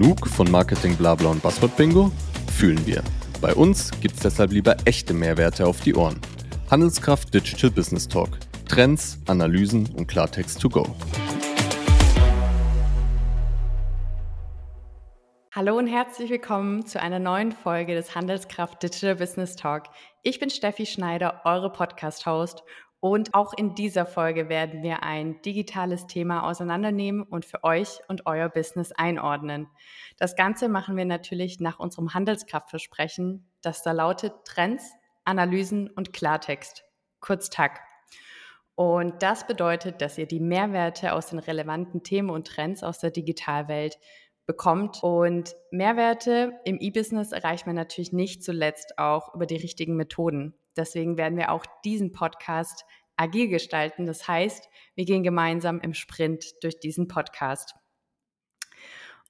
Genug von Marketing Blabla und Buzzword Bingo? Fühlen wir. Bei uns gibt's deshalb lieber echte Mehrwerte auf die Ohren. Handelskraft Digital Business Talk. Trends, Analysen und Klartext to go. Hallo und herzlich willkommen zu einer neuen Folge des Handelskraft Digital Business Talk. Ich bin Steffi Schneider, eure Podcast-Host und auch in dieser Folge werden wir ein digitales Thema auseinandernehmen und für euch und euer Business einordnen. Das Ganze machen wir natürlich nach unserem Handelskraftversprechen, das da lautet Trends, Analysen und Klartext, kurz TAG. Und das bedeutet, dass ihr die Mehrwerte aus den relevanten Themen und Trends aus der Digitalwelt bekommt. Und Mehrwerte im E-Business erreicht man natürlich nicht zuletzt auch über die richtigen Methoden. Deswegen werden wir auch diesen Podcast agil gestalten. Das heißt, wir gehen gemeinsam im Sprint durch diesen Podcast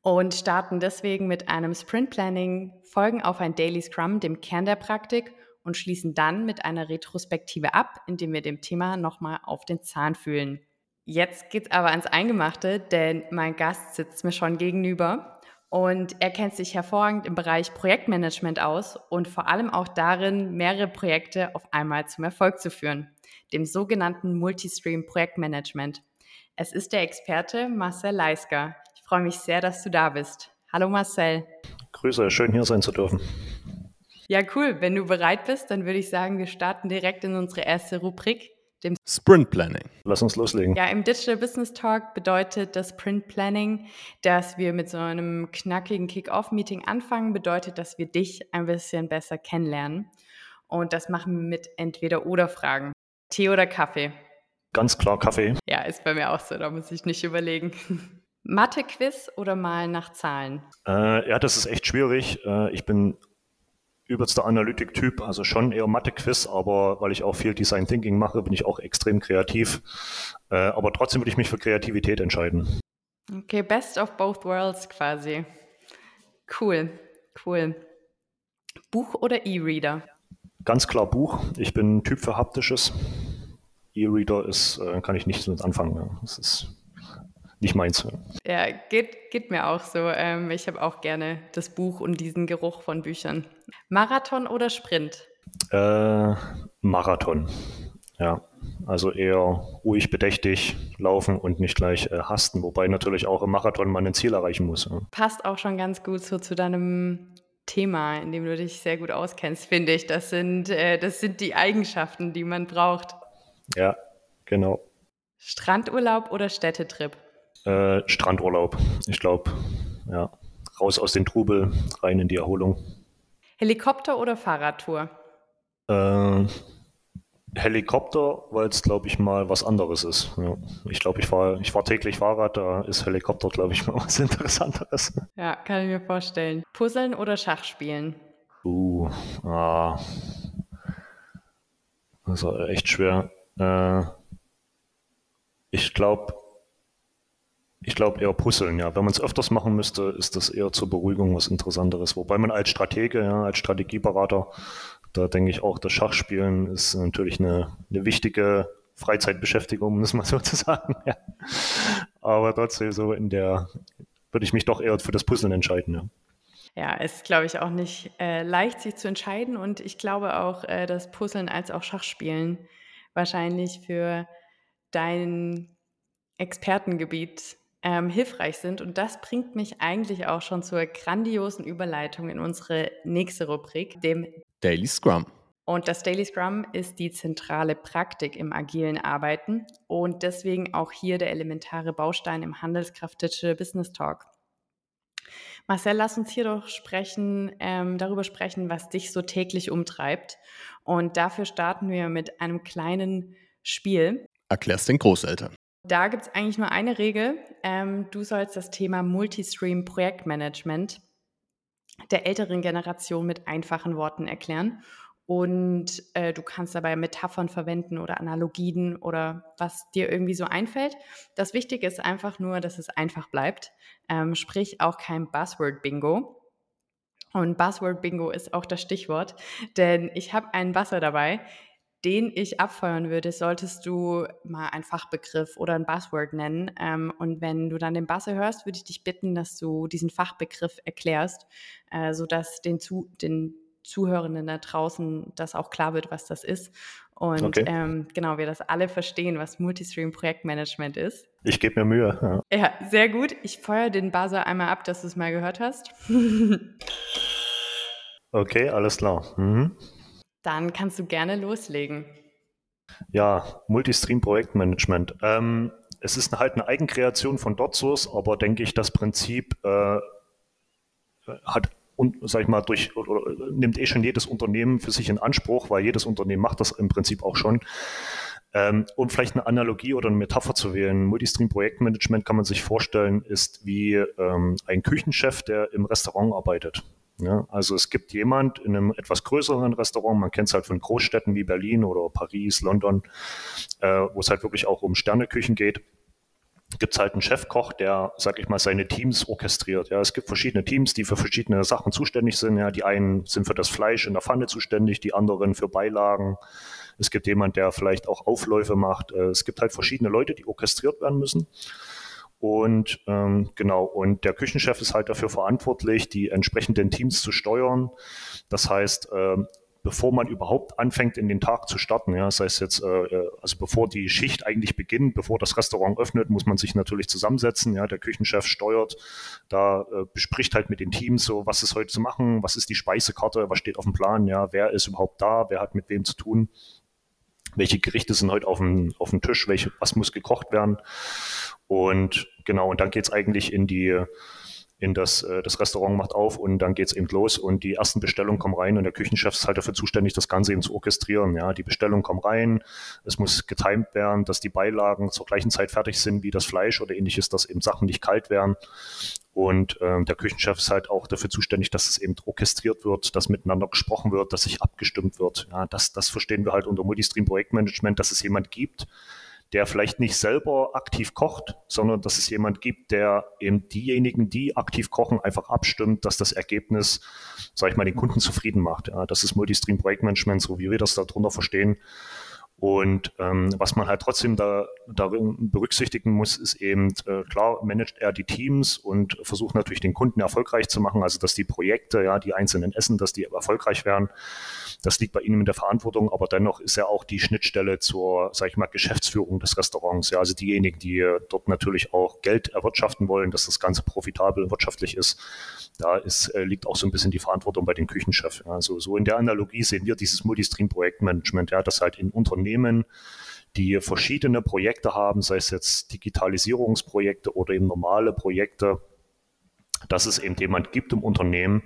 und starten deswegen mit einem Sprint Planning, folgen auf ein Daily Scrum, dem Kern der Praktik und schließen dann mit einer Retrospektive ab, indem wir dem Thema nochmal auf den Zahn fühlen. Jetzt geht's aber ans Eingemachte, denn mein Gast sitzt mir schon gegenüber und er kennt sich hervorragend im Bereich Projektmanagement aus und vor allem auch darin, mehrere Projekte auf einmal zum Erfolg zu führen, dem sogenannten Multistream Projektmanagement. Es ist der Experte Marcel Leisker. Ich freue mich sehr, dass du da bist. Hallo Marcel. Grüße, schön hier sein zu dürfen. Ja, cool. Wenn du bereit bist, dann würde ich sagen, wir starten direkt in unsere erste Rubrik, dem Sprint Planning. Lass uns loslegen. Ja, im Digital Business Talk bedeutet das Sprint Planning, dass wir mit so einem knackigen Kick-Off-Meeting anfangen, bedeutet, dass wir dich ein bisschen besser kennenlernen. Und das machen wir mit Entweder-Oder-Fragen. Tee oder Kaffee? Ganz klar Kaffee. Ja, ist bei mir auch so, da muss ich nicht überlegen. Mathe-Quiz oder mal nach Zahlen? Äh, ja, das ist echt schwierig. Äh, ich bin übelster Analytik-Typ, also schon eher Mathe-Quiz, aber weil ich auch viel Design Thinking mache, bin ich auch extrem kreativ. Äh, aber trotzdem würde ich mich für Kreativität entscheiden. Okay, best of both worlds quasi. Cool, cool. Buch oder E-Reader? Ganz klar Buch. Ich bin Typ für haptisches. E-Reader ist, äh, kann ich nicht mit anfangen. Ja. Das ist nicht meins. Ja, geht, geht mir auch so. Ähm, ich habe auch gerne das Buch und diesen Geruch von Büchern. Marathon oder Sprint? Äh, Marathon. Ja, also eher ruhig, bedächtig laufen und nicht gleich äh, hasten, wobei natürlich auch im Marathon man ein Ziel erreichen muss. Ja. Passt auch schon ganz gut so zu deinem Thema, in dem du dich sehr gut auskennst, finde ich. Das sind, äh, das sind die Eigenschaften, die man braucht. Ja, genau. Strandurlaub oder Städtetrip? Äh, Strandurlaub. Ich glaube, ja, raus aus den Trubel, rein in die Erholung. Helikopter oder Fahrradtour? Äh, Helikopter, weil es, glaube ich, mal was anderes ist. Ja. Ich glaube, ich fahre ich fahr täglich Fahrrad, da ist Helikopter, glaube ich, mal was Interessanteres. Ja, kann ich mir vorstellen. Puzzeln oder Schachspielen? Uh, ah. Das ist echt schwer. Äh, ich glaube, ich glaube eher Puzzeln, ja. Wenn man es öfters machen müsste, ist das eher zur Beruhigung was Interessanteres. Wobei man als Stratege, ja, als Strategieberater, da denke ich auch, das Schachspielen ist natürlich eine, eine wichtige Freizeitbeschäftigung, muss man sozusagen. Ja. Aber trotzdem so in der, würde ich mich doch eher für das Puzzeln entscheiden, ja. Ja, ist, glaube ich, auch nicht äh, leicht, sich zu entscheiden. Und ich glaube auch, äh, dass Puzzeln als auch Schachspielen wahrscheinlich für dein Expertengebiet ähm, hilfreich sind. Und das bringt mich eigentlich auch schon zur grandiosen Überleitung in unsere nächste Rubrik, dem Daily Scrum. Und das Daily Scrum ist die zentrale Praktik im agilen Arbeiten und deswegen auch hier der elementare Baustein im Handelskraft Digital Business Talk. Marcel, lass uns hier doch sprechen, ähm, darüber sprechen, was dich so täglich umtreibt. Und dafür starten wir mit einem kleinen Spiel. Erklär's den Großeltern. Da gibt es eigentlich nur eine Regel. Ähm, du sollst das Thema Multistream Projektmanagement der älteren Generation mit einfachen Worten erklären. Und äh, du kannst dabei Metaphern verwenden oder Analogien oder was dir irgendwie so einfällt. Das Wichtige ist einfach nur, dass es einfach bleibt. Ähm, sprich auch kein Buzzword-Bingo. Und Buzzword-Bingo ist auch das Stichwort, denn ich habe einen Buzzer dabei, den ich abfeuern würde, solltest du mal einen Fachbegriff oder ein Buzzword nennen. Ähm, und wenn du dann den Buzzer hörst, würde ich dich bitten, dass du diesen Fachbegriff erklärst, äh, sodass den, Zu den Zuhörenden da draußen das auch klar wird, was das ist. Und okay. ähm, genau, wir das alle verstehen, was Multistream-Projektmanagement ist. Ich gebe mir Mühe. Ja. ja, sehr gut. Ich feuere den Buzzer einmal ab, dass du es mal gehört hast. okay, alles klar. Mhm. Dann kannst du gerne loslegen. Ja, Multistream-Projektmanagement. Ähm, es ist halt eine Eigenkreation von DotSource, aber denke ich, das Prinzip äh, hat und sag ich mal, durch oder, nimmt eh schon jedes Unternehmen für sich in Anspruch, weil jedes Unternehmen macht das im Prinzip auch schon. Ähm, um vielleicht eine Analogie oder eine Metapher zu wählen, Multistream-Projektmanagement kann man sich vorstellen, ist wie ähm, ein Küchenchef, der im Restaurant arbeitet. Ja, also es gibt jemand in einem etwas größeren Restaurant, man kennt es halt von Großstädten wie Berlin oder Paris, London, äh, wo es halt wirklich auch um Sterneküchen geht gibt es halt einen Chefkoch, der, sag ich mal, seine Teams orchestriert. Ja, es gibt verschiedene Teams, die für verschiedene Sachen zuständig sind. Ja, die einen sind für das Fleisch in der Pfanne zuständig, die anderen für Beilagen. Es gibt jemand, der vielleicht auch Aufläufe macht. Äh, es gibt halt verschiedene Leute, die orchestriert werden müssen. Und ähm, genau, und der Küchenchef ist halt dafür verantwortlich, die entsprechenden Teams zu steuern. Das heißt, ähm, bevor man überhaupt anfängt, in den Tag zu starten, ja, sei es jetzt, äh, also bevor die Schicht eigentlich beginnt, bevor das Restaurant öffnet, muss man sich natürlich zusammensetzen. Ja, der Küchenchef steuert, da äh, bespricht halt mit den Teams so, was ist heute zu machen, was ist die Speisekarte, was steht auf dem Plan, ja, wer ist überhaupt da, wer hat mit wem zu tun welche Gerichte sind heute auf dem, auf dem Tisch, welche, was muss gekocht werden. Und genau, und dann geht's eigentlich in die, in das, äh, das Restaurant macht auf und dann geht's eben los und die ersten Bestellungen kommen rein und der Küchenchef ist halt dafür zuständig, das Ganze eben zu orchestrieren. Ja, die Bestellungen kommen rein, es muss getimt werden, dass die Beilagen zur gleichen Zeit fertig sind wie das Fleisch oder ähnliches, dass eben Sachen nicht kalt werden. Und ähm, der Küchenchef ist halt auch dafür zuständig, dass es eben orchestriert wird, dass miteinander gesprochen wird, dass sich abgestimmt wird. Ja, das, das verstehen wir halt unter Multistream-Projektmanagement, dass es jemand gibt, der vielleicht nicht selber aktiv kocht, sondern dass es jemand gibt, der eben diejenigen, die aktiv kochen, einfach abstimmt, dass das Ergebnis, sage ich mal, den Kunden zufrieden macht. Ja, das ist Multistream-Projektmanagement, so wie wir das darunter verstehen. Und ähm, was man halt trotzdem da darin berücksichtigen muss, ist eben, äh, klar, managt er die Teams und versucht natürlich den Kunden erfolgreich zu machen, also dass die Projekte, ja, die einzelnen Essen, dass die erfolgreich werden. Das liegt bei Ihnen in der Verantwortung, aber dennoch ist er auch die Schnittstelle zur, sag ich mal, Geschäftsführung des Restaurants. Ja, also diejenigen, die dort natürlich auch Geld erwirtschaften wollen, dass das Ganze profitabel und wirtschaftlich ist, da ist, äh, liegt auch so ein bisschen die Verantwortung bei den Küchenchefs. Also so in der Analogie sehen wir dieses Multistream-Projektmanagement, ja, das halt in Unternehmen, die verschiedene Projekte haben, sei es jetzt Digitalisierungsprojekte oder eben normale Projekte, dass es eben jemand gibt im Unternehmen,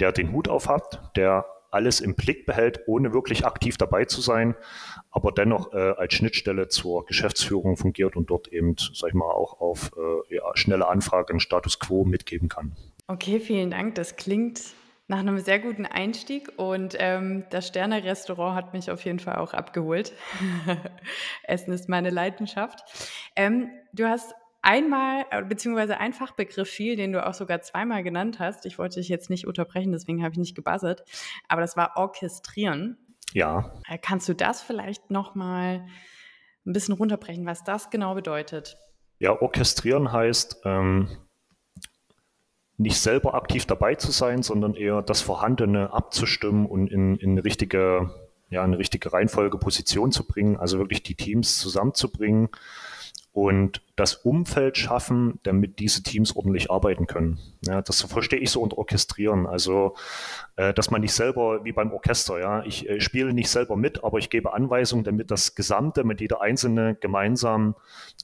der den Hut auf hat, der alles im Blick behält, ohne wirklich aktiv dabei zu sein, aber dennoch äh, als Schnittstelle zur Geschäftsführung fungiert und dort eben, sag ich mal, auch auf äh, ja, schnelle Anfragen Status Quo mitgeben kann. Okay, vielen Dank. Das klingt nach einem sehr guten Einstieg und ähm, das Sterne-Restaurant hat mich auf jeden Fall auch abgeholt. Essen ist meine Leidenschaft. Ähm, du hast einmal, äh, beziehungsweise ein Fachbegriff viel, den du auch sogar zweimal genannt hast. Ich wollte dich jetzt nicht unterbrechen, deswegen habe ich nicht gebuzzert. Aber das war Orchestrieren. Ja. Äh, kannst du das vielleicht nochmal ein bisschen runterbrechen, was das genau bedeutet? Ja, orchestrieren heißt, ähm, nicht selber aktiv dabei zu sein, sondern eher das Vorhandene abzustimmen und in, in eine richtige, ja, eine richtige Reihenfolge Position zu bringen, also wirklich die Teams zusammenzubringen und das Umfeld schaffen, damit diese Teams ordentlich arbeiten können. Ja, das verstehe ich so unter Orchestrieren. Also, äh, dass man nicht selber wie beim Orchester, ja, ich äh, spiele nicht selber mit, aber ich gebe Anweisungen, damit das Gesamte mit jeder Einzelne gemeinsam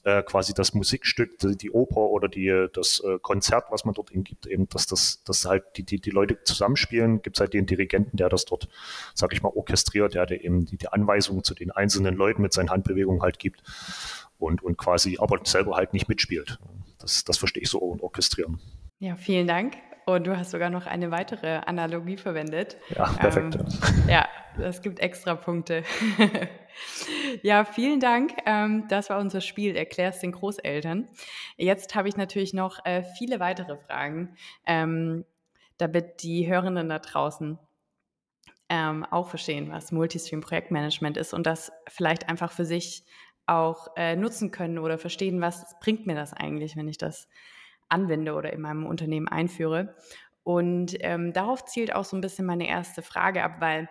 äh, quasi das Musikstück, die, die Oper oder die, das äh, Konzert, was man dort gibt, eben, dass das, dass halt die, die, die Leute zusammenspielen, gibt es halt den Dirigenten, der das dort, sag ich mal, orchestriert, der, der eben die, die Anweisungen zu den einzelnen Leuten mit seinen Handbewegungen halt gibt und, und quasi aber selber halt nicht mitspielt. Das, das verstehe ich so und orchestrieren. Ja, vielen Dank. Und du hast sogar noch eine weitere Analogie verwendet. Ja, perfekt. Ähm, ja, das gibt extra Punkte. ja, vielen Dank. Ähm, das war unser Spiel. Erklärst den Großeltern. Jetzt habe ich natürlich noch äh, viele weitere Fragen, ähm, damit die Hörenden da draußen ähm, auch verstehen, was Multistream-Projektmanagement ist und das vielleicht einfach für sich auch äh, nutzen können oder verstehen, was bringt mir das eigentlich, wenn ich das anwende oder in meinem Unternehmen einführe. Und ähm, darauf zielt auch so ein bisschen meine erste Frage ab, weil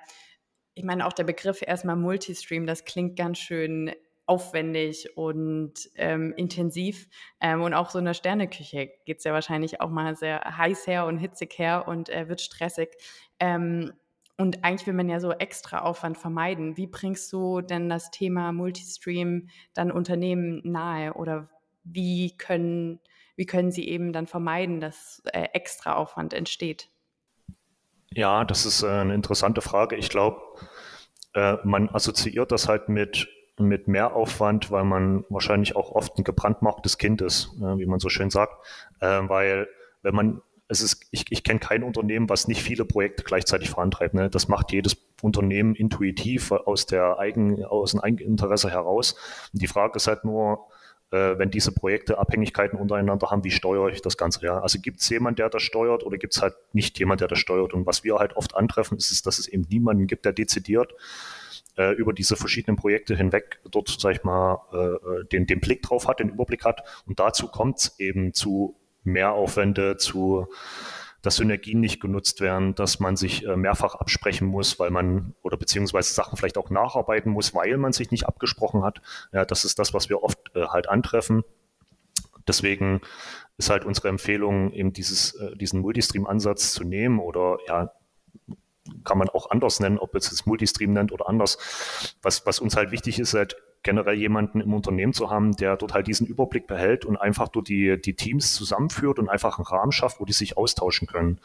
ich meine, auch der Begriff erstmal Multistream, das klingt ganz schön aufwendig und ähm, intensiv. Ähm, und auch so in der Sterneküche geht es ja wahrscheinlich auch mal sehr heiß her und hitzig her und äh, wird stressig. Ähm, und eigentlich will man ja so extra Aufwand vermeiden. Wie bringst du denn das Thema Multistream dann Unternehmen nahe oder wie können, wie können sie eben dann vermeiden, dass äh, extra Aufwand entsteht? Ja, das ist äh, eine interessante Frage. Ich glaube, äh, man assoziiert das halt mit, mit Mehraufwand, weil man wahrscheinlich auch oft ein gebrandmarktes Kind ist, wie man so schön sagt. Äh, weil wenn man es ist, ich, ich kenne kein Unternehmen, was nicht viele Projekte gleichzeitig vorantreibt. Ne? Das macht jedes Unternehmen intuitiv aus der eigenen, aus dem Eigeninteresse heraus. Und die Frage ist halt nur, äh, wenn diese Projekte Abhängigkeiten untereinander haben, wie steuere ich das Ganze? Ja? Also gibt es jemanden, der das steuert oder gibt es halt nicht jemand, der das steuert? Und was wir halt oft antreffen, ist, ist dass es eben niemanden gibt, der dezidiert äh, über diese verschiedenen Projekte hinweg dort, sag ich mal, äh, äh den, den Blick drauf hat, den Überblick hat. Und dazu kommt es eben zu Mehraufwände, zu dass Synergien nicht genutzt werden, dass man sich äh, mehrfach absprechen muss, weil man oder beziehungsweise Sachen vielleicht auch nacharbeiten muss, weil man sich nicht abgesprochen hat. Ja, das ist das, was wir oft äh, halt antreffen. Deswegen ist halt unsere Empfehlung, eben dieses, äh, diesen Multistream-Ansatz zu nehmen oder ja, kann man auch anders nennen, ob es jetzt Multistream nennt oder anders. Was, was uns halt wichtig ist, halt generell jemanden im Unternehmen zu haben, der dort halt diesen Überblick behält und einfach dort die, die Teams zusammenführt und einfach einen Rahmen schafft, wo die sich austauschen können.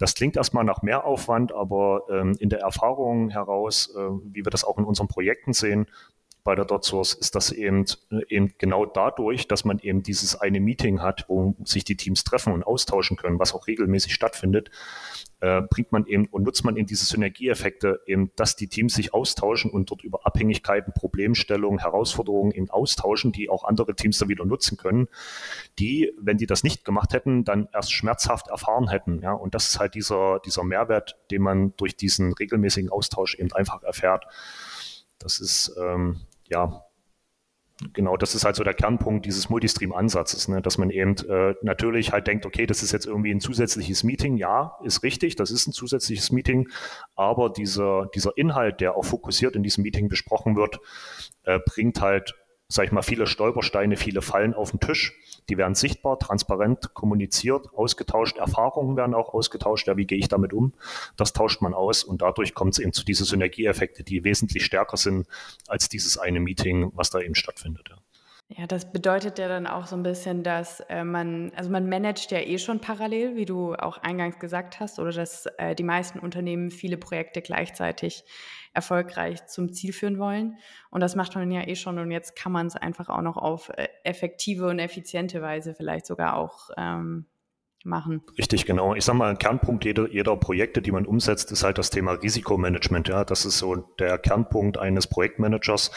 Das klingt erstmal nach Mehraufwand, aber ähm, in der Erfahrung heraus, äh, wie wir das auch in unseren Projekten sehen, bei der DotSource ist das eben, äh, eben genau dadurch, dass man eben dieses eine Meeting hat, wo sich die Teams treffen und austauschen können, was auch regelmäßig stattfindet, äh, bringt man eben und nutzt man eben diese Synergieeffekte eben, dass die Teams sich austauschen und dort über Abhängigkeiten, Problemstellungen, Herausforderungen eben austauschen, die auch andere Teams dann wieder nutzen können, die, wenn die das nicht gemacht hätten, dann erst schmerzhaft erfahren hätten. Ja, und das ist halt dieser, dieser Mehrwert, den man durch diesen regelmäßigen Austausch eben einfach erfährt. Das ist ähm, ja, genau, das ist halt so der Kernpunkt dieses Multistream-Ansatzes, ne? dass man eben äh, natürlich halt denkt, okay, das ist jetzt irgendwie ein zusätzliches Meeting. Ja, ist richtig, das ist ein zusätzliches Meeting, aber dieser, dieser Inhalt, der auch fokussiert in diesem Meeting besprochen wird, äh, bringt halt sag ich mal, viele Stolpersteine, viele Fallen auf den Tisch. Die werden sichtbar, transparent kommuniziert, ausgetauscht. Erfahrungen werden auch ausgetauscht. Ja, wie gehe ich damit um? Das tauscht man aus und dadurch kommt es eben zu diesen Synergieeffekte, die wesentlich stärker sind als dieses eine Meeting, was da eben stattfindet. Ja. Ja, das bedeutet ja dann auch so ein bisschen, dass äh, man, also man managt ja eh schon parallel, wie du auch eingangs gesagt hast, oder dass äh, die meisten Unternehmen viele Projekte gleichzeitig erfolgreich zum Ziel führen wollen. Und das macht man ja eh schon. Und jetzt kann man es einfach auch noch auf äh, effektive und effiziente Weise vielleicht sogar auch ähm, machen. Richtig, genau. Ich sage mal, ein Kernpunkt jeder, jeder Projekte, die man umsetzt, ist halt das Thema Risikomanagement. Ja, das ist so der Kernpunkt eines Projektmanagers.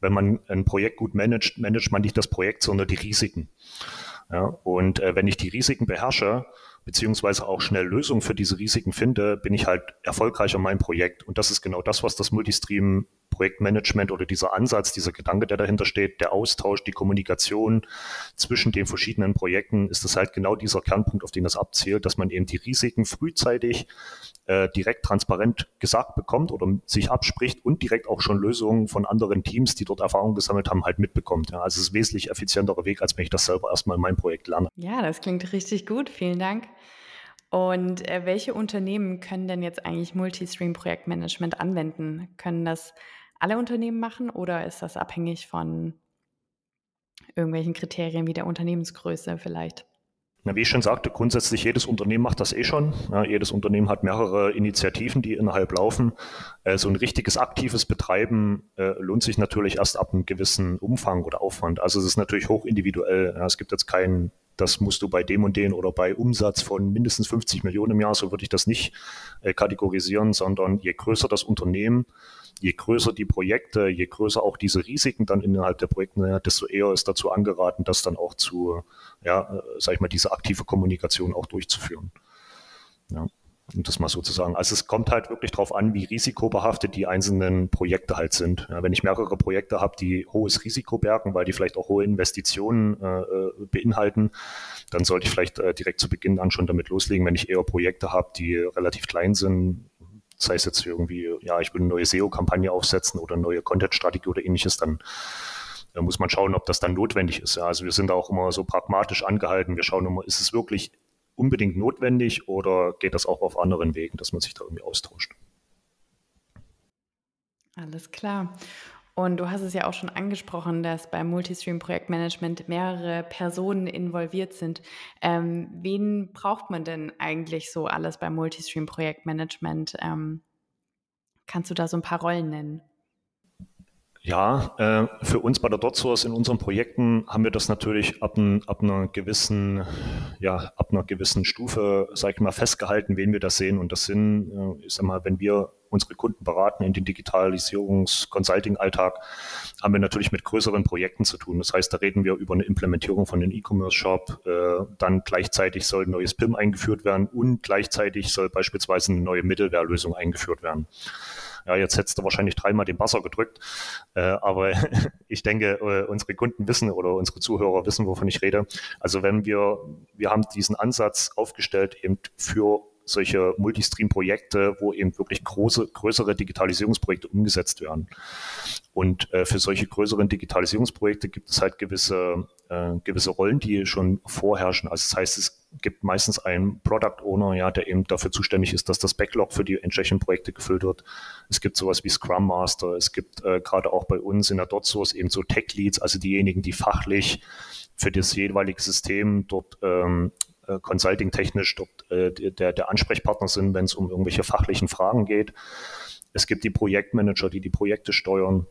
Wenn man ein Projekt gut managt, managt man nicht das Projekt, sondern die Risiken. Ja, und äh, wenn ich die Risiken beherrsche, beziehungsweise auch schnell Lösungen für diese Risiken finde, bin ich halt erfolgreich an meinem Projekt. Und das ist genau das, was das Multistream Projektmanagement oder dieser Ansatz, dieser Gedanke, der dahinter steht, der Austausch, die Kommunikation zwischen den verschiedenen Projekten, ist das halt genau dieser Kernpunkt, auf den das abzielt, dass man eben die Risiken frühzeitig äh, direkt transparent gesagt bekommt oder sich abspricht und direkt auch schon Lösungen von anderen Teams, die dort Erfahrung gesammelt haben, halt mitbekommt. Ja, also es ist wesentlich effizienterer Weg, als wenn ich das selber erstmal in meinem Projekt lerne. Ja, das klingt richtig gut. Vielen Dank. Und äh, welche Unternehmen können denn jetzt eigentlich Multistream-Projektmanagement anwenden? Können das alle Unternehmen machen oder ist das abhängig von irgendwelchen Kriterien wie der Unternehmensgröße vielleicht? Na, wie ich schon sagte, grundsätzlich jedes Unternehmen macht das eh schon. Ja, jedes Unternehmen hat mehrere Initiativen, die innerhalb laufen. Äh, so ein richtiges aktives Betreiben äh, lohnt sich natürlich erst ab einem gewissen Umfang oder Aufwand. Also es ist natürlich hochindividuell. Ja, es gibt jetzt keinen, das musst du bei dem und den oder bei Umsatz von mindestens 50 Millionen im Jahr, so würde ich das nicht äh, kategorisieren, sondern je größer das Unternehmen, je größer die Projekte, je größer auch diese Risiken dann innerhalb der Projekte, desto eher ist dazu angeraten, das dann auch zu, ja, äh, sag ich mal, diese aktive Kommunikation auch durchzuführen. Ja. Um das mal so zu sagen. Also es kommt halt wirklich darauf an, wie risikobehaftet die einzelnen Projekte halt sind. Ja, wenn ich mehrere Projekte habe, die hohes Risiko bergen, weil die vielleicht auch hohe Investitionen äh, äh, beinhalten, dann sollte ich vielleicht äh, direkt zu Beginn an schon damit loslegen. Wenn ich eher Projekte habe, die relativ klein sind, sei es jetzt irgendwie, ja, ich will eine neue SEO-Kampagne aufsetzen oder eine neue Content-Strategie oder ähnliches, dann da muss man schauen, ob das dann notwendig ist. Ja, also wir sind auch immer so pragmatisch angehalten. Wir schauen immer, ist es wirklich unbedingt notwendig oder geht das auch auf anderen Wegen, dass man sich da irgendwie austauscht? Alles klar. Und du hast es ja auch schon angesprochen, dass beim Multistream-Projektmanagement mehrere Personen involviert sind. Ähm, wen braucht man denn eigentlich so alles beim Multistream-Projektmanagement? Ähm, kannst du da so ein paar Rollen nennen? Ja, äh, für uns bei der DotSource in unseren Projekten haben wir das natürlich ab, ein, ab einer gewissen, ja, ab einer gewissen Stufe, sag ich mal, festgehalten, wen wir da sehen. Und das sind, äh, ich sag mal, wenn wir unsere Kunden beraten in den Digitalisierungs-Consulting-Alltag, haben wir natürlich mit größeren Projekten zu tun. Das heißt, da reden wir über eine Implementierung von einem E-Commerce-Shop. Äh, dann gleichzeitig soll ein neues PIM eingeführt werden und gleichzeitig soll beispielsweise eine neue Mittelwehrlösung eingeführt werden. Ja, jetzt hättest du wahrscheinlich dreimal den Buzzer gedrückt. Äh, aber ich denke, äh, unsere Kunden wissen oder unsere Zuhörer wissen, wovon ich rede. Also wenn wir, wir haben diesen Ansatz aufgestellt eben für solche Multistream-Projekte, wo eben wirklich große, größere Digitalisierungsprojekte umgesetzt werden. Und äh, für solche größeren Digitalisierungsprojekte gibt es halt gewisse, äh, gewisse Rollen, die schon vorherrschen. Also das heißt, es gibt meistens einen Product Owner, ja, der eben dafür zuständig ist, dass das Backlog für die entsprechenden Projekte gefüllt wird. Es gibt sowas wie Scrum Master. Es gibt äh, gerade auch bei uns in der DotSource eben so Tech Leads, also diejenigen, die fachlich für das jeweilige System dort ähm, äh, consulting-technisch dort äh, der, der Ansprechpartner sind, wenn es um irgendwelche fachlichen Fragen geht. Es gibt die Projektmanager, die die Projekte steuern.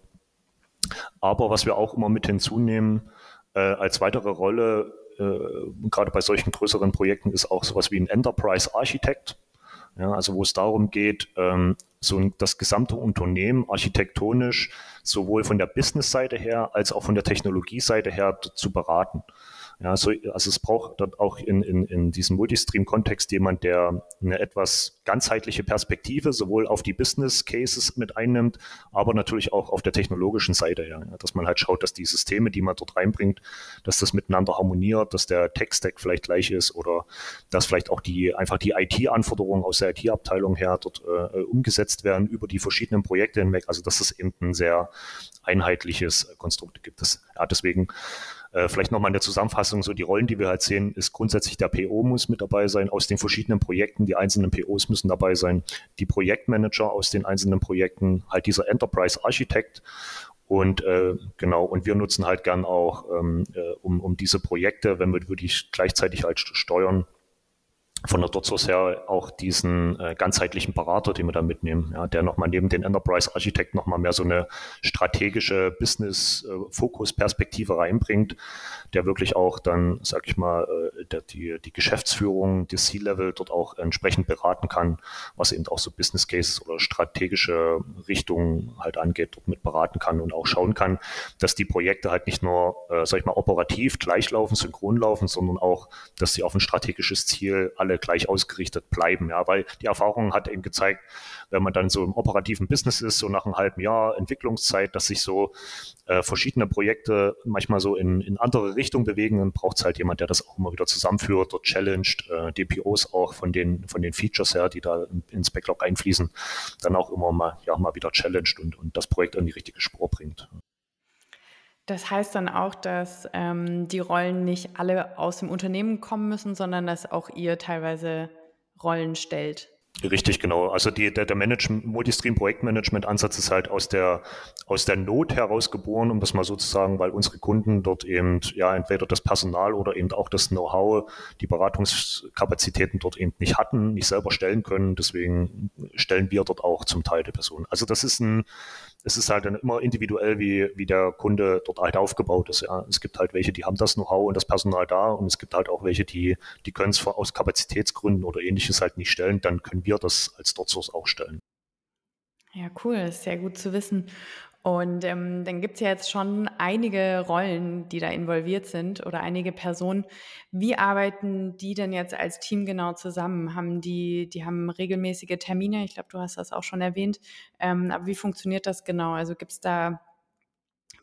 Aber was wir auch immer mit hinzunehmen, äh, als weitere Rolle, äh, gerade bei solchen größeren Projekten, ist auch sowas wie ein Enterprise Architect. Ja, also wo es darum geht, ähm, so das gesamte Unternehmen architektonisch sowohl von der Business-Seite her als auch von der Technologie-Seite her zu beraten. Ja, so, also es braucht dort auch in, in, in diesem Multistream-Kontext jemand, der eine etwas ganzheitliche Perspektive sowohl auf die Business Cases mit einnimmt, aber natürlich auch auf der technologischen Seite, ja, dass man halt schaut, dass die Systeme, die man dort reinbringt, dass das miteinander harmoniert, dass der Tech-Stack vielleicht gleich ist oder dass vielleicht auch die einfach die IT-Anforderungen aus der IT-Abteilung her dort äh, umgesetzt werden über die verschiedenen Projekte hinweg. Also dass es eben ein sehr einheitliches Konstrukt gibt. Das, ja, deswegen äh, vielleicht nochmal in der Zusammenfassung, so die Rollen, die wir halt sehen, ist grundsätzlich der PO muss mit dabei sein aus den verschiedenen Projekten, die einzelnen POs müssen dabei sein, die Projektmanager aus den einzelnen Projekten, halt dieser Enterprise Architect und äh, genau, und wir nutzen halt gern auch, ähm, äh, um, um diese Projekte, wenn wir wirklich gleichzeitig halt steuern, von der Dotzos her auch diesen äh, ganzheitlichen Berater, den wir da mitnehmen, ja, der nochmal neben den Enterprise Architect nochmal mehr so eine strategische Business-Fokus-Perspektive reinbringt, der wirklich auch dann, sag ich mal, äh, der, die, die Geschäftsführung, die C-Level dort auch entsprechend beraten kann, was eben auch so Business Cases oder strategische Richtungen halt angeht, dort mit beraten kann und auch schauen kann, dass die Projekte halt nicht nur, äh, sag ich mal, operativ gleichlaufen, synchron laufen, sondern auch, dass sie auf ein strategisches Ziel alle alle gleich ausgerichtet bleiben. Ja, weil die Erfahrung hat eben gezeigt, wenn man dann so im operativen Business ist, so nach einem halben Jahr Entwicklungszeit, dass sich so äh, verschiedene Projekte manchmal so in, in andere Richtungen bewegen, dann braucht es halt jemand, der das auch immer wieder zusammenführt, dort challenged, äh, DPOs auch von den, von den Features her, die da ins Backlog einfließen, dann auch immer mal, ja, mal wieder challenged und, und das Projekt in die richtige Spur bringt. Das heißt dann auch, dass ähm, die Rollen nicht alle aus dem Unternehmen kommen müssen, sondern dass auch ihr teilweise Rollen stellt. Richtig, genau. Also die, der, der Multistream-Projektmanagement-Ansatz ist halt aus der, aus der Not heraus geboren, um das mal so zu sagen, weil unsere Kunden dort eben ja entweder das Personal oder eben auch das Know-how, die Beratungskapazitäten dort eben nicht hatten, nicht selber stellen können. Deswegen stellen wir dort auch zum Teil die Personen. Also das ist ein es ist halt dann immer individuell, wie, wie der Kunde dort halt aufgebaut ist. Ja. Es gibt halt welche, die haben das Know-how und das Personal da und es gibt halt auch welche, die, die können es aus Kapazitätsgründen oder ähnliches halt nicht stellen. Dann können wir das als Dot-Source auch stellen. Ja, cool, ist sehr gut zu wissen. Und ähm, dann gibt es ja jetzt schon einige Rollen, die da involviert sind oder einige Personen. Wie arbeiten die denn jetzt als Team genau zusammen? Haben die, die haben regelmäßige Termine? Ich glaube, du hast das auch schon erwähnt. Ähm, aber wie funktioniert das genau? Also gibt es da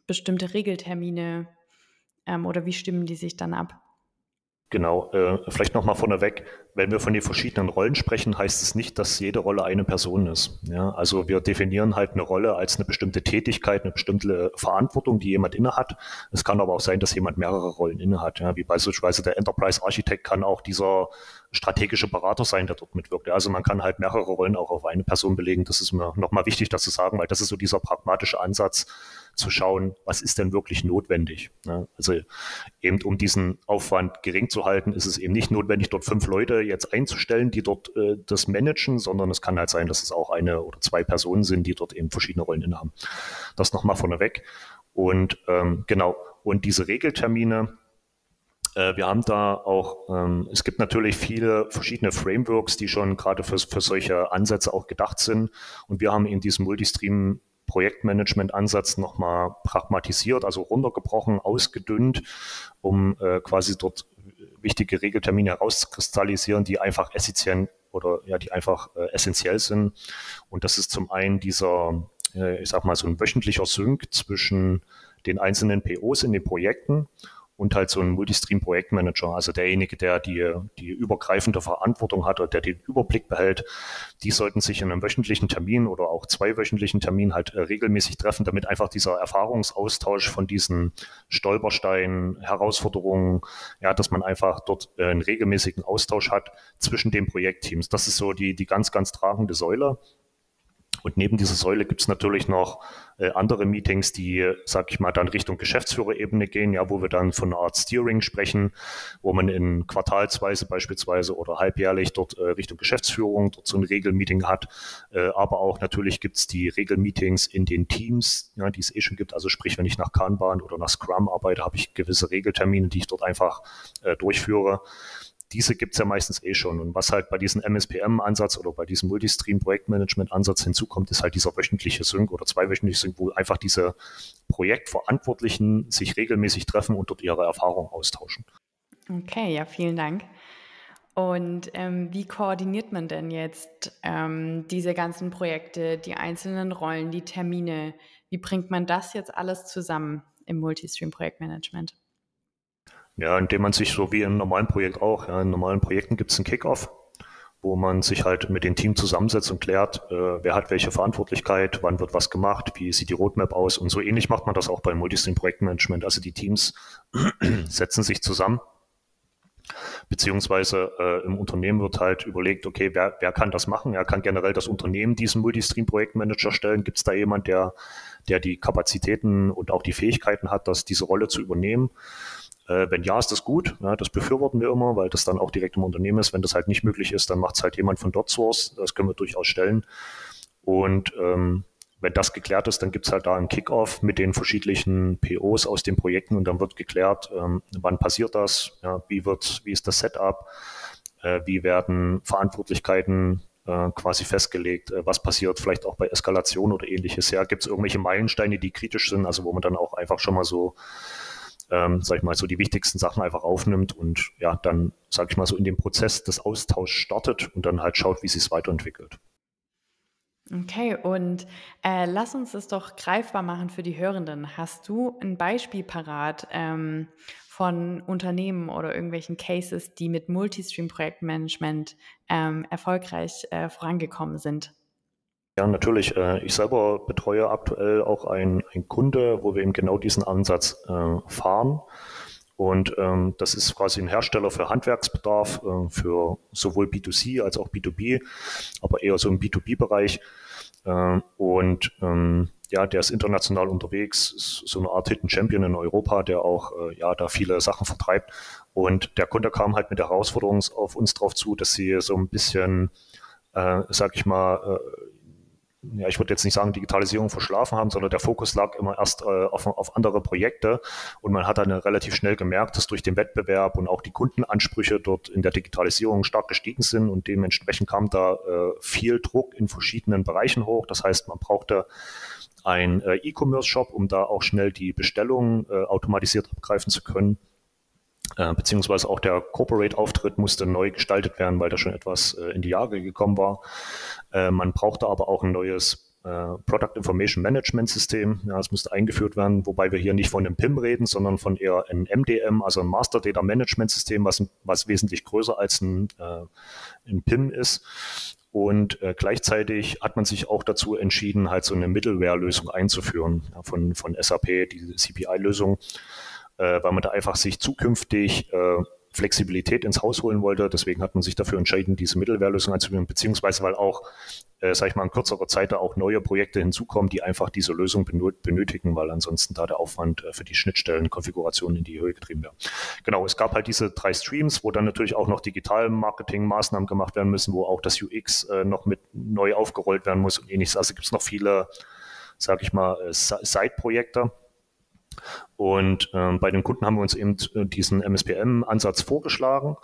bestimmte Regeltermine ähm, oder wie stimmen die sich dann ab? Genau, äh, vielleicht nochmal vorneweg, wenn wir von den verschiedenen Rollen sprechen, heißt es nicht, dass jede Rolle eine Person ist. Ja, also wir definieren halt eine Rolle als eine bestimmte Tätigkeit, eine bestimmte Verantwortung, die jemand innehat. Es kann aber auch sein, dass jemand mehrere Rollen innehat. Ja, wie beispielsweise der Enterprise Architekt kann auch dieser strategische Berater sein, der dort mitwirkt. Also man kann halt mehrere Rollen auch auf eine Person belegen. Das ist mir nochmal wichtig, das zu sagen, weil das ist so dieser pragmatische Ansatz, zu schauen, was ist denn wirklich notwendig. Ja, also eben um diesen Aufwand gering zu halten, ist es eben nicht notwendig, dort fünf Leute jetzt einzustellen, die dort äh, das managen, sondern es kann halt sein, dass es auch eine oder zwei Personen sind, die dort eben verschiedene Rollen innehaben. Das nochmal vorneweg. Und ähm, genau, und diese Regeltermine, wir haben da auch, ähm, es gibt natürlich viele verschiedene Frameworks, die schon gerade für, für solche Ansätze auch gedacht sind. Und wir haben in diesem Multistream Projektmanagement-Ansatz nochmal pragmatisiert, also runtergebrochen, ausgedünnt, um äh, quasi dort wichtige Regeltermine herauszukristallisieren, die einfach essentiell oder ja, die einfach äh, essentiell sind. Und das ist zum einen dieser, äh, ich sag mal, so ein wöchentlicher Sync zwischen den einzelnen POs in den Projekten und halt so ein Multistream-Projektmanager, also derjenige, der die, die übergreifende Verantwortung hat oder der den Überblick behält, die sollten sich in einem wöchentlichen Termin oder auch zweiwöchentlichen Termin halt äh, regelmäßig treffen, damit einfach dieser Erfahrungsaustausch von diesen Stolpersteinen, Herausforderungen, ja, dass man einfach dort äh, einen regelmäßigen Austausch hat zwischen den Projektteams. Das ist so die, die ganz, ganz tragende Säule. Und neben dieser Säule gibt es natürlich noch äh, andere Meetings, die, sag ich mal, dann Richtung Geschäftsführerebene gehen, ja, wo wir dann von einer Art Steering sprechen, wo man in Quartalsweise beispielsweise oder halbjährlich dort äh, Richtung Geschäftsführung dort so ein Regelmeeting hat. Äh, aber auch natürlich gibt es die Regelmeetings in den Teams, ja, die es eh schon gibt. Also sprich, wenn ich nach Kanban oder nach Scrum arbeite, habe ich gewisse Regeltermine, die ich dort einfach äh, durchführe diese gibt es ja meistens eh schon. Und was halt bei diesem MSPM-Ansatz oder bei diesem Multistream-Projektmanagement-Ansatz hinzukommt, ist halt dieser wöchentliche Sync oder zweiwöchentliche Sync, wo einfach diese Projektverantwortlichen sich regelmäßig treffen und dort ihre Erfahrungen austauschen. Okay, ja, vielen Dank. Und ähm, wie koordiniert man denn jetzt ähm, diese ganzen Projekte, die einzelnen Rollen, die Termine? Wie bringt man das jetzt alles zusammen im Multistream-Projektmanagement? Ja, indem man sich so wie im normalen Projekt auch, ja, in normalen Projekten gibt es einen Kickoff, wo man sich halt mit dem Team zusammensetzt und klärt, äh, wer hat welche Verantwortlichkeit, wann wird was gemacht, wie sieht die Roadmap aus und so ähnlich macht man das auch beim Multistream Projektmanagement. Also die Teams setzen sich zusammen, beziehungsweise äh, im Unternehmen wird halt überlegt, okay, wer, wer kann das machen? Er kann generell das Unternehmen diesen Multistream Projektmanager stellen. Gibt es da jemand, der, der die Kapazitäten und auch die Fähigkeiten hat, das, diese Rolle zu übernehmen? Äh, wenn ja, ist das gut. Ja, das befürworten wir immer, weil das dann auch direkt im Unternehmen ist. Wenn das halt nicht möglich ist, dann macht es halt jemand von dort Source. Das können wir durchaus stellen. Und ähm, wenn das geklärt ist, dann gibt es halt da einen Kickoff mit den verschiedenen POs aus den Projekten und dann wird geklärt, ähm, wann passiert das, ja, wie wird, wie ist das Setup, äh, wie werden Verantwortlichkeiten äh, quasi festgelegt, äh, was passiert vielleicht auch bei Eskalation oder ähnliches. Ja, gibt es irgendwelche Meilensteine, die kritisch sind, also wo man dann auch einfach schon mal so ähm, sag ich mal, so die wichtigsten Sachen einfach aufnimmt und ja, dann, sag ich mal, so in dem Prozess des Austauschs startet und dann halt schaut, wie sich es weiterentwickelt. Okay, und äh, lass uns das doch greifbar machen für die Hörenden. Hast du ein Beispiel parat ähm, von Unternehmen oder irgendwelchen Cases, die mit Multistream-Projektmanagement ähm, erfolgreich äh, vorangekommen sind? Ja, natürlich. Äh, ich selber betreue aktuell auch einen Kunde, wo wir eben genau diesen Ansatz äh, fahren. Und ähm, das ist quasi ein Hersteller für Handwerksbedarf, äh, für sowohl B2C als auch B2B, aber eher so im B2B-Bereich. Äh, und ähm, ja, der ist international unterwegs, ist so eine Art Hidden Champion in Europa, der auch ja da viele Sachen vertreibt. Und der Kunde kam halt mit der Herausforderung auf uns drauf zu, dass sie so ein bisschen, sag ich mal, ja, ich würde jetzt nicht sagen, Digitalisierung verschlafen haben, sondern der Fokus lag immer erst äh, auf, auf andere Projekte und man hat dann relativ schnell gemerkt, dass durch den Wettbewerb und auch die Kundenansprüche dort in der Digitalisierung stark gestiegen sind und dementsprechend kam da äh, viel Druck in verschiedenen Bereichen hoch. Das heißt, man brauchte ein äh, E-Commerce-Shop, um da auch schnell die Bestellungen äh, automatisiert abgreifen zu können. Äh, beziehungsweise auch der Corporate-Auftritt musste neu gestaltet werden, weil da schon etwas äh, in die Jahre gekommen war. Äh, man brauchte aber auch ein neues äh, Product Information Management System. Ja, es musste eingeführt werden, wobei wir hier nicht von einem PIM reden, sondern von eher einem MDM, also ein Master Data Management System, was, was wesentlich größer als ein, äh, ein PIM ist. Und äh, gleichzeitig hat man sich auch dazu entschieden, halt so eine Middleware-Lösung einzuführen ja, von, von SAP, diese CPI-Lösung, äh, weil man da einfach sich zukünftig äh, Flexibilität ins Haus holen wollte. Deswegen hat man sich dafür entschieden, diese Mittelwehrlösung einzuführen, beziehungsweise weil auch, äh, sag ich mal, in kürzerer Zeit da auch neue Projekte hinzukommen, die einfach diese Lösung benötigen, weil ansonsten da der Aufwand äh, für die Schnittstellenkonfiguration in die Höhe getrieben wäre. Genau, es gab halt diese drei Streams, wo dann natürlich auch noch Digital-Marketing-Maßnahmen gemacht werden müssen, wo auch das UX äh, noch mit neu aufgerollt werden muss und ähnliches. Also gibt es noch viele, sag ich mal, äh, Side-Projekte. Und ähm, bei den Kunden haben wir uns eben äh, diesen MSPM-Ansatz vorgeschlagen.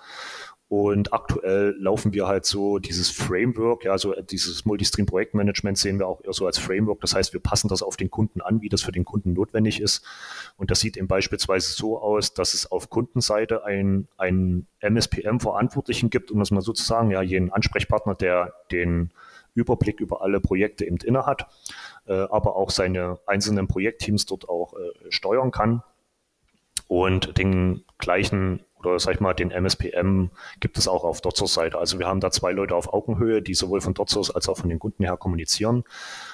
Und aktuell laufen wir halt so dieses Framework, ja, so dieses Multistream-Projektmanagement sehen wir auch eher so als Framework. Das heißt, wir passen das auf den Kunden an, wie das für den Kunden notwendig ist. Und das sieht eben beispielsweise so aus, dass es auf Kundenseite ein, ein MSPM-Verantwortlichen gibt, um das mal sozusagen, ja, jeden Ansprechpartner, der den Überblick über alle Projekte eben inne hat, äh, aber auch seine einzelnen Projektteams dort auch äh, steuern kann. Und den gleichen oder sag ich mal, den MSPM gibt es auch auf Dotzers Seite. Also wir haben da zwei Leute auf Augenhöhe, die sowohl von Dotzers als auch von den Kunden her kommunizieren.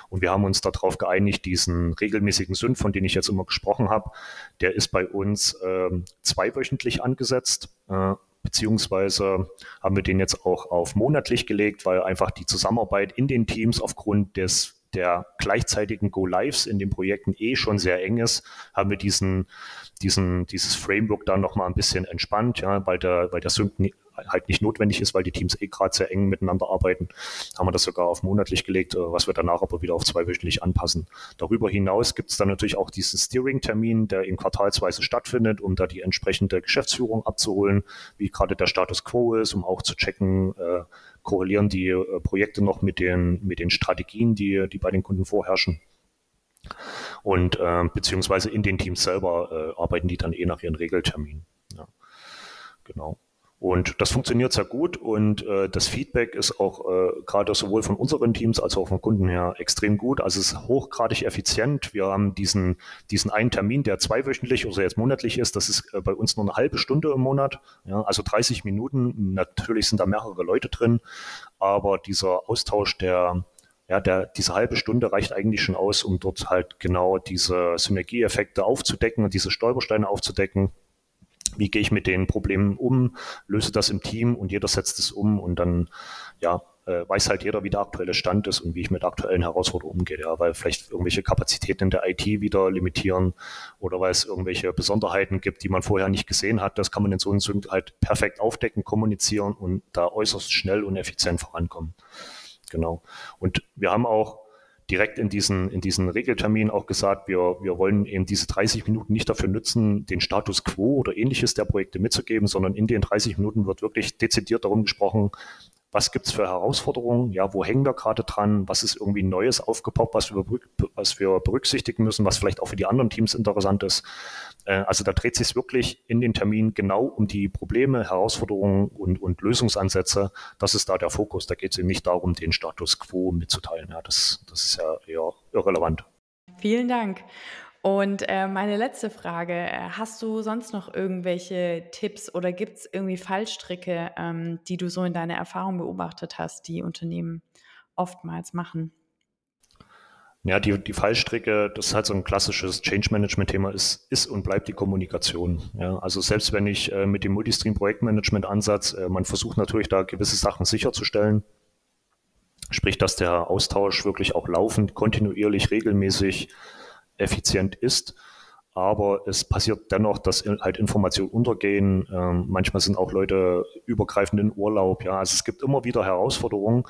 Und wir haben uns darauf geeinigt, diesen regelmäßigen Sünd, von dem ich jetzt immer gesprochen habe, der ist bei uns äh, zweiwöchentlich angesetzt. Äh, beziehungsweise haben wir den jetzt auch auf monatlich gelegt, weil einfach die Zusammenarbeit in den Teams aufgrund des der gleichzeitigen Go-Lives in den Projekten eh schon sehr eng ist, haben wir diesen, diesen, dieses Framework dann nochmal ein bisschen entspannt, ja, weil der, weil der Sync halt nicht notwendig ist, weil die Teams eh gerade sehr eng miteinander arbeiten, haben wir das sogar auf monatlich gelegt, äh, was wir danach aber wieder auf zweiwöchentlich anpassen. Darüber hinaus gibt es dann natürlich auch diesen Steering-Termin, der in quartalsweise stattfindet, um da die entsprechende Geschäftsführung abzuholen, wie gerade der Status quo ist, um auch zu checken, äh, korrelieren die äh, Projekte noch mit den, mit den Strategien, die, die bei den Kunden vorherrschen. Und äh, beziehungsweise in den Teams selber äh, arbeiten die dann eh nach ihren Regelterminen. Ja. Genau. Und das funktioniert sehr gut und äh, das Feedback ist auch äh, gerade sowohl von unseren Teams als auch von Kunden her extrem gut. Also es ist hochgradig effizient. Wir haben diesen, diesen einen Termin, der zweiwöchentlich oder jetzt monatlich ist. Das ist äh, bei uns nur eine halbe Stunde im Monat, ja, also 30 Minuten. Natürlich sind da mehrere Leute drin, aber dieser Austausch der ja, der, diese halbe Stunde reicht eigentlich schon aus, um dort halt genau diese Synergieeffekte aufzudecken und diese Stolpersteine aufzudecken wie gehe ich mit den Problemen um, löse das im Team und jeder setzt es um und dann ja, äh, weiß halt jeder, wie der aktuelle Stand ist und wie ich mit aktuellen Herausforderungen umgehe, ja, weil vielleicht irgendwelche Kapazitäten in der IT wieder limitieren oder weil es irgendwelche Besonderheiten gibt, die man vorher nicht gesehen hat. Das kann man in so einem Sync halt perfekt aufdecken, kommunizieren und da äußerst schnell und effizient vorankommen. Genau. Und wir haben auch direkt in diesen, in diesen Regeltermin auch gesagt, wir, wir wollen eben diese 30 Minuten nicht dafür nutzen, den Status quo oder ähnliches der Projekte mitzugeben, sondern in den 30 Minuten wird wirklich dezidiert darum gesprochen, was gibt's für Herausforderungen, ja, wo hängen wir gerade dran, was ist irgendwie Neues aufgepoppt, was wir, was wir berücksichtigen müssen, was vielleicht auch für die anderen Teams interessant ist. Äh, also da dreht sich wirklich in den Termin genau um die Probleme, Herausforderungen und, und Lösungsansätze. Das ist da der Fokus. Da geht es eben nicht darum, den Status quo mitzuteilen. Ja, das, das ist ja eher irrelevant. Vielen Dank. Und äh, meine letzte Frage, äh, hast du sonst noch irgendwelche Tipps oder gibt es irgendwie Fallstricke, ähm, die du so in deiner Erfahrung beobachtet hast, die Unternehmen oftmals machen? Ja, die, die Fallstricke, das ist halt so ein klassisches Change-Management-Thema, ist, ist und bleibt die Kommunikation. Ja, also selbst wenn ich äh, mit dem Multistream-Projektmanagement-Ansatz, äh, man versucht natürlich da gewisse Sachen sicherzustellen, sprich, dass der Austausch wirklich auch laufend, kontinuierlich, regelmäßig effizient ist. aber es passiert dennoch, dass halt Informationen untergehen. Ähm, manchmal sind auch Leute übergreifend in Urlaub. Ja, also es gibt immer wieder Herausforderungen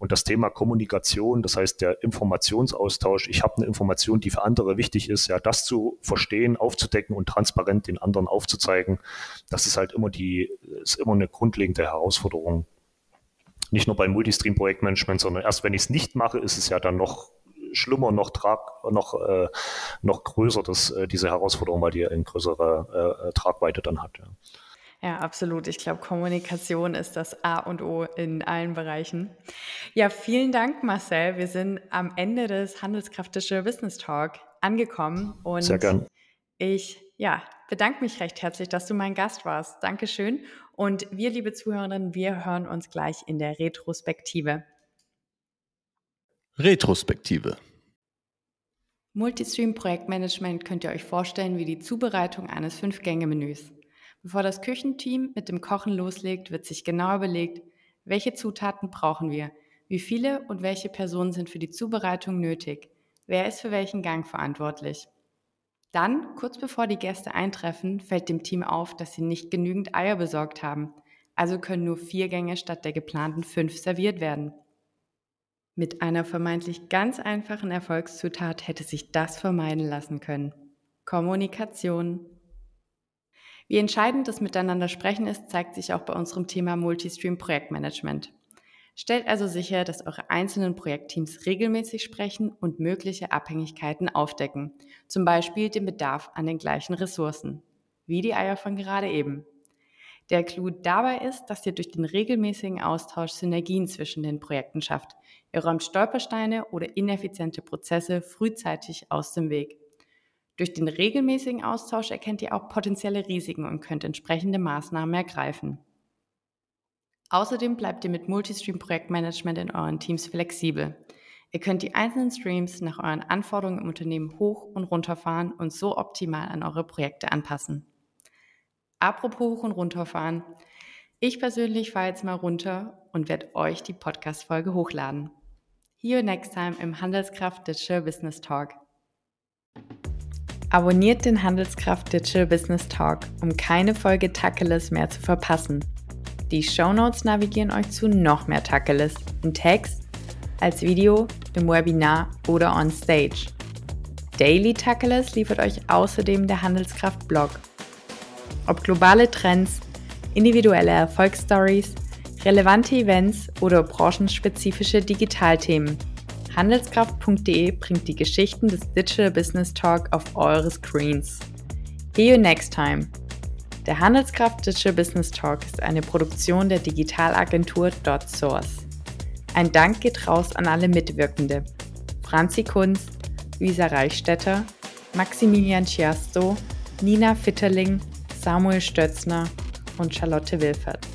und das Thema Kommunikation, das heißt der Informationsaustausch. Ich habe eine Information, die für andere wichtig ist, ja, das zu verstehen, aufzudecken und transparent den anderen aufzuzeigen. Das ist halt immer die, ist immer eine grundlegende Herausforderung. Nicht nur beim Multistream-Projektmanagement, sondern erst wenn ich es nicht mache, ist es ja dann noch schlimmer, noch, trag, noch, äh, noch größer, das, äh, diese Herausforderung, weil die eine größere äh, äh, Tragweite dann hat. Ja. Ja, absolut. Ich glaube, Kommunikation ist das A und O in allen Bereichen. Ja, vielen Dank, Marcel. Wir sind am Ende des Handelskraftische Business Talk angekommen und Sehr gern. ich ja, bedanke mich recht herzlich, dass du mein Gast warst. Dankeschön. Und wir, liebe Zuhörerinnen, wir hören uns gleich in der Retrospektive. Retrospektive. Multistream-Projektmanagement könnt ihr euch vorstellen wie die Zubereitung eines Fünf-Gänge-Menüs. Bevor das Küchenteam mit dem Kochen loslegt, wird sich genau überlegt, welche Zutaten brauchen wir, wie viele und welche Personen sind für die Zubereitung nötig, wer ist für welchen Gang verantwortlich. Dann, kurz bevor die Gäste eintreffen, fällt dem Team auf, dass sie nicht genügend Eier besorgt haben, also können nur vier Gänge statt der geplanten fünf serviert werden. Mit einer vermeintlich ganz einfachen Erfolgszutat hätte sich das vermeiden lassen können. Kommunikation. Wie entscheidend das Miteinander sprechen ist, zeigt sich auch bei unserem Thema Multistream Projektmanagement. Stellt also sicher, dass eure einzelnen Projektteams regelmäßig sprechen und mögliche Abhängigkeiten aufdecken, zum Beispiel den Bedarf an den gleichen Ressourcen, wie die Eier von gerade eben. Der Clou dabei ist, dass ihr durch den regelmäßigen Austausch Synergien zwischen den Projekten schafft. Ihr räumt Stolpersteine oder ineffiziente Prozesse frühzeitig aus dem Weg. Durch den regelmäßigen Austausch erkennt ihr auch potenzielle Risiken und könnt entsprechende Maßnahmen ergreifen. Außerdem bleibt ihr mit Multistream-Projektmanagement in euren Teams flexibel. Ihr könnt die einzelnen Streams nach euren Anforderungen im Unternehmen hoch und runterfahren und so optimal an eure Projekte anpassen. Apropos hoch und runter fahren. Ich persönlich fahre jetzt mal runter und werde euch die Podcast-Folge hochladen. Here next time im Handelskraft Digital Business Talk. Abonniert den Handelskraft Digital Business Talk, um keine Folge Tacheles mehr zu verpassen. Die Shownotes navigieren euch zu noch mehr Tacheles in Text, als Video, im Webinar oder on Stage. Daily Tacheles liefert euch außerdem der Handelskraft Blog ob globale Trends, individuelle Erfolgsstories, relevante Events oder branchenspezifische Digitalthemen. Handelskraft.de bringt die Geschichten des Digital Business Talk auf eure Screens. See you next time. Der Handelskraft Digital Business Talk ist eine Produktion der Digitalagentur .source. Ein Dank geht raus an alle Mitwirkende. Franzi Kunz, Luisa Reichstetter, Maximilian Chiasto, Nina Fitterling Samuel Stötzner und Charlotte Wilfert.